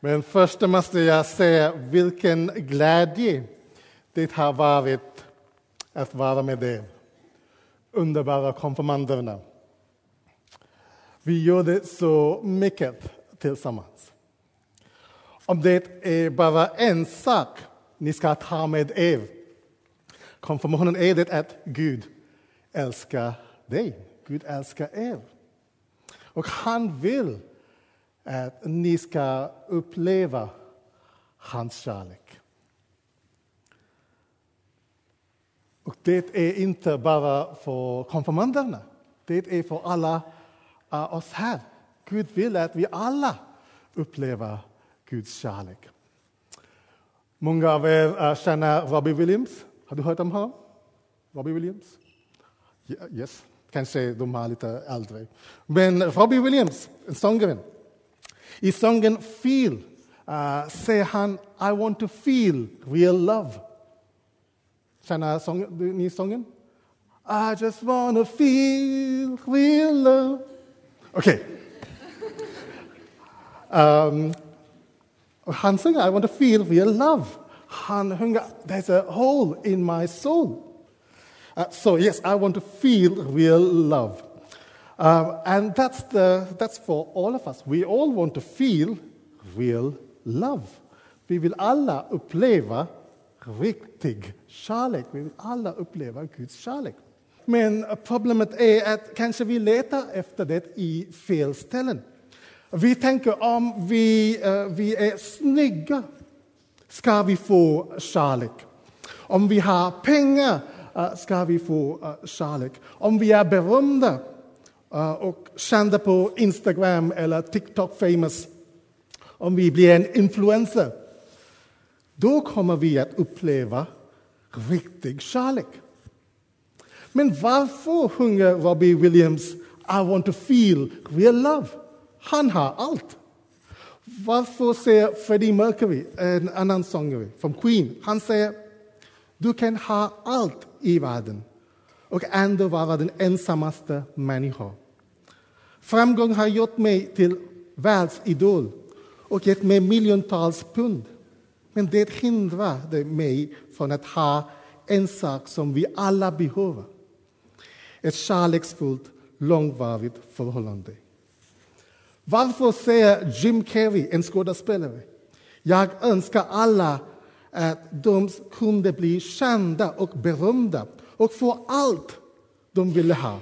Men först måste jag säga vilken glädje det har varit att vara med er, underbara konfirmanderna. Vi gjorde så mycket tillsammans. Om det är bara en sak ni ska ta med er konfirmationen är det att Gud älskar dig. Gud älskar er. Och han vill att ni ska uppleva hans kärlek. Och det är inte bara för konfirmanderna, det är för alla eh, oss här. Gud vill att vi alla upplever Guds kärlek. Många av er eh, känner Robbie Williams. Har du hört om honom? Robbie Williams? Yes, kanske de är lite äldre. Men Robbie Williams, sångaren. sångare. Sången Feel uh, säger han I want to feel real love. Känner sång, ni sången? I just wanna feel real love. Okay. Um, han sjunger I want to feel real love. Han sjunger There's a hole in my soul. Uh, so yes, I want to feel real love. Um, and that's, the, that's for all of us. We all want to feel real love. Vi vill alla uppleva riktig kärlek. Vi vill alla uppleva Guds kärlek. Men problemet är att kanske vi letar efter det i fel ställen. Vi tänker om vi, uh, vi är snygga ska vi få kärlek. Om vi har pengar uh, ska vi få uh, kärlek. Om vi är berömda Eh, och kända på Instagram eller TikTok famous, om vi blir en influencer, då kommer vi att uppleva riktig kärlek. Men varför sjunger Robbie Williams I want to feel real love? Han har allt. Varför säger Freddie Mercury, en annan sångare från Queen, han säger du kan ha allt i världen och ändå vara den ensammaste människan. Framgång har gjort mig till världsidol och gett mig miljontals pund. Men det hindrade mig från att ha en sak som vi alla behöver. Ett kärleksfullt, långvarigt förhållande. Varför säger Jim Carrey, en skådespelare, jag önskar alla att de kunde bli kända och berömda och få allt de ville ha.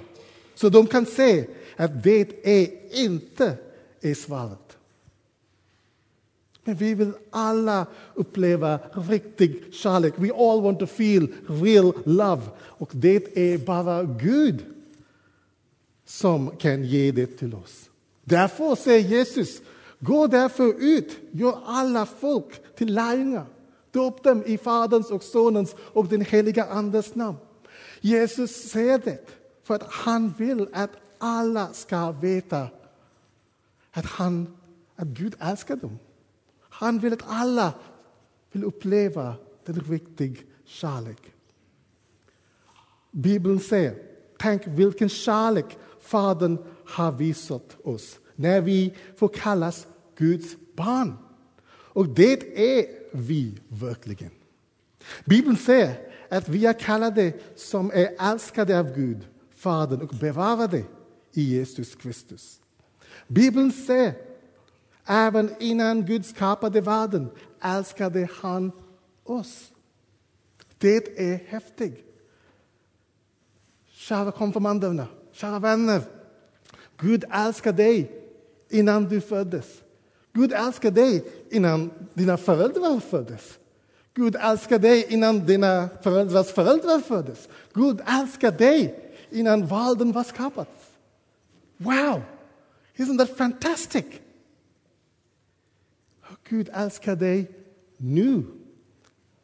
Så de kan se att det är inte är svaret. Men vi vill alla uppleva riktig kärlek. We all want to feel real love. Och det är bara Gud som kan ge det till oss. Därför säger Jesus, gå därför ut, gör alla folk till lärjungar. Döp dem i Faderns och Sonens och den heliga Andes namn. Jesus säger det för att han vill att alla ska veta att, han, att Gud älskar dem. Han vill att alla vill uppleva den riktiga kärlek. Bibeln säger, tänk vilken kärlek Fadern har visat oss när vi får kallas Guds barn. Och det är vi verkligen. Bibeln säger att vi är kallade som är älskade av Gud, Fadern och bevarade i Jesus Kristus. Bibeln säger även innan Gud skapade världen älskade han oss. Det är häftigt. Kära konfirmanderna, kära vänner. Gud älskar dig innan du föddes. Gud älskar dig innan dina föräldrar föddes. Gud älskar dig innan dina föräldrars föräldrar föddes. Gud älskar dig innan världen var skapad. Wow! Isn't that fantastic? Gud älskar dig nu.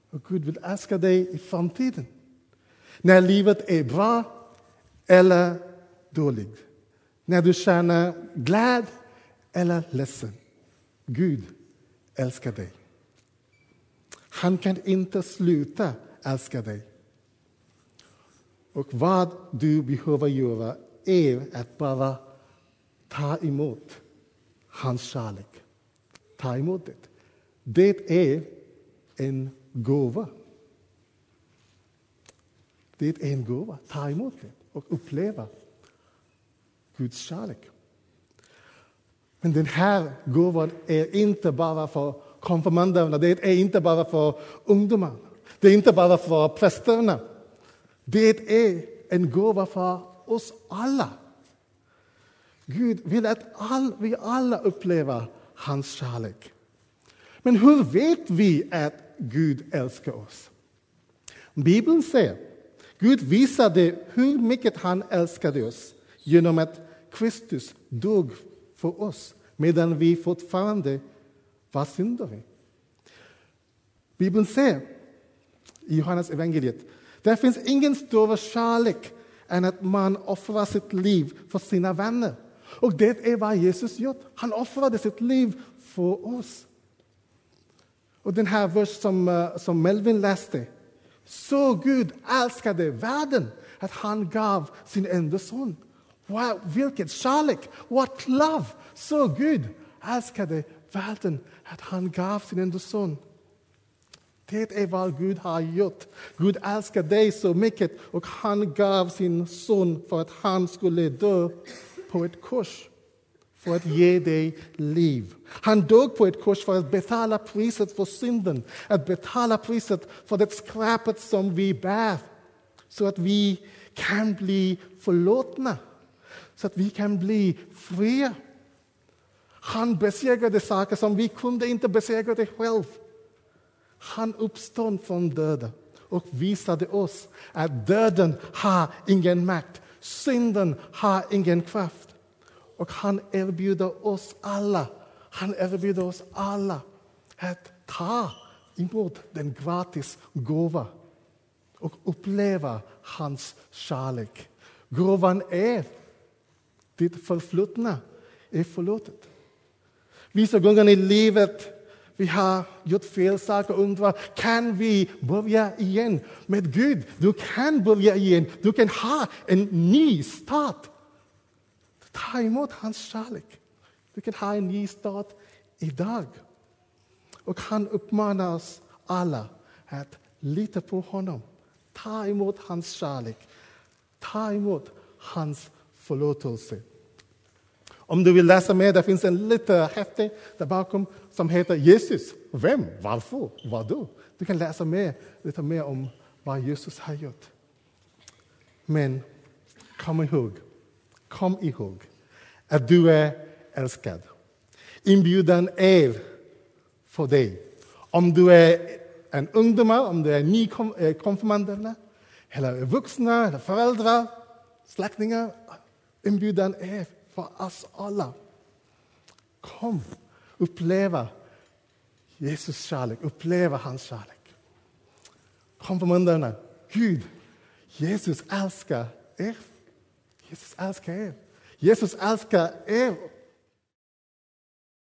Och Gud vill älska dig i framtiden. När livet är bra eller dåligt. När du känner glädje eller ledsen. Gud älskar dig. Han kan inte sluta älska dig. Och vad du behöver göra är att bara ta emot hans kärlek. Ta emot det. Det är en gåva. Det är en gåva. Ta emot det och uppleva Guds kärlek. Men den här gåvan är inte bara för konfirmanderna, det är inte bara för ungdomarna, Det är inte bara för prästerna. Det är en gåva för oss alla. Gud vill att all, vi alla upplever hans kärlek. Men hur vet vi att Gud älskar oss? Bibeln säger Gud visade hur mycket han älskade oss genom att Kristus dog för oss medan vi fortfarande var syndare. Bibeln säger i Johannes evangeliet det finns ingen större kärlek än att man offrar sitt liv för sina vänner. Och det är vad Jesus gjort. Han offrade sitt liv för oss. Och den här versen som, eh, som Melvin läste. Så Gud älskade världen att han gav sin enda son. Wow, vilket kärlek! What love! Så Gud älskade världen att han gav sin enda son. Det är vad Gud har gjort. Gud älskar dig så mycket och han gav sin son för att han skulle dö på ett kors för att ge dig liv. Han dog på ett kors för att betala priset för synden, att betala priset för det skräpet som vi bär, så att vi kan bli förlåtna, så att vi kan bli fria. Han besegrade saker som vi kunde inte besegra själva. Han uppstod från döden och visade oss att döden har ingen makt, synden har ingen kraft. Och han erbjuder oss alla, han erbjuder oss alla att ta emot den gratis gåva och uppleva hans kärlek. Gåvan är ditt förflutna är förlåtet. Vissa gånger i livet vi har gjort fel saker och undrar, kan vi börja igen? Med Gud, du kan börja igen. Du kan ha en ny start. Ta emot hans kärlek. Du kan ha en ny start idag. Och han uppmanar oss alla att lita på honom. Ta emot hans kärlek. Ta emot hans förlåtelse. Om du vill läsa mer, det finns en liten häfte där bakom som heter Jesus. Vem? Varför? Vadå? Du kan läsa mer, lite mer om vad Jesus har gjort. Men kom ihåg, kom ihåg att du är älskad. Inbjudan är för dig. Om du är en ungdom, om du är nykonfirmanderna, eh, eller vuxna, eller föräldrar, släktingar. Inbjudan är för oss alla. Kom, uppleva Jesus kärlek, uppleva hans kärlek. Konfirmanderna, Gud, Jesus älskar er. Jesus älskar er. Jesus älskar er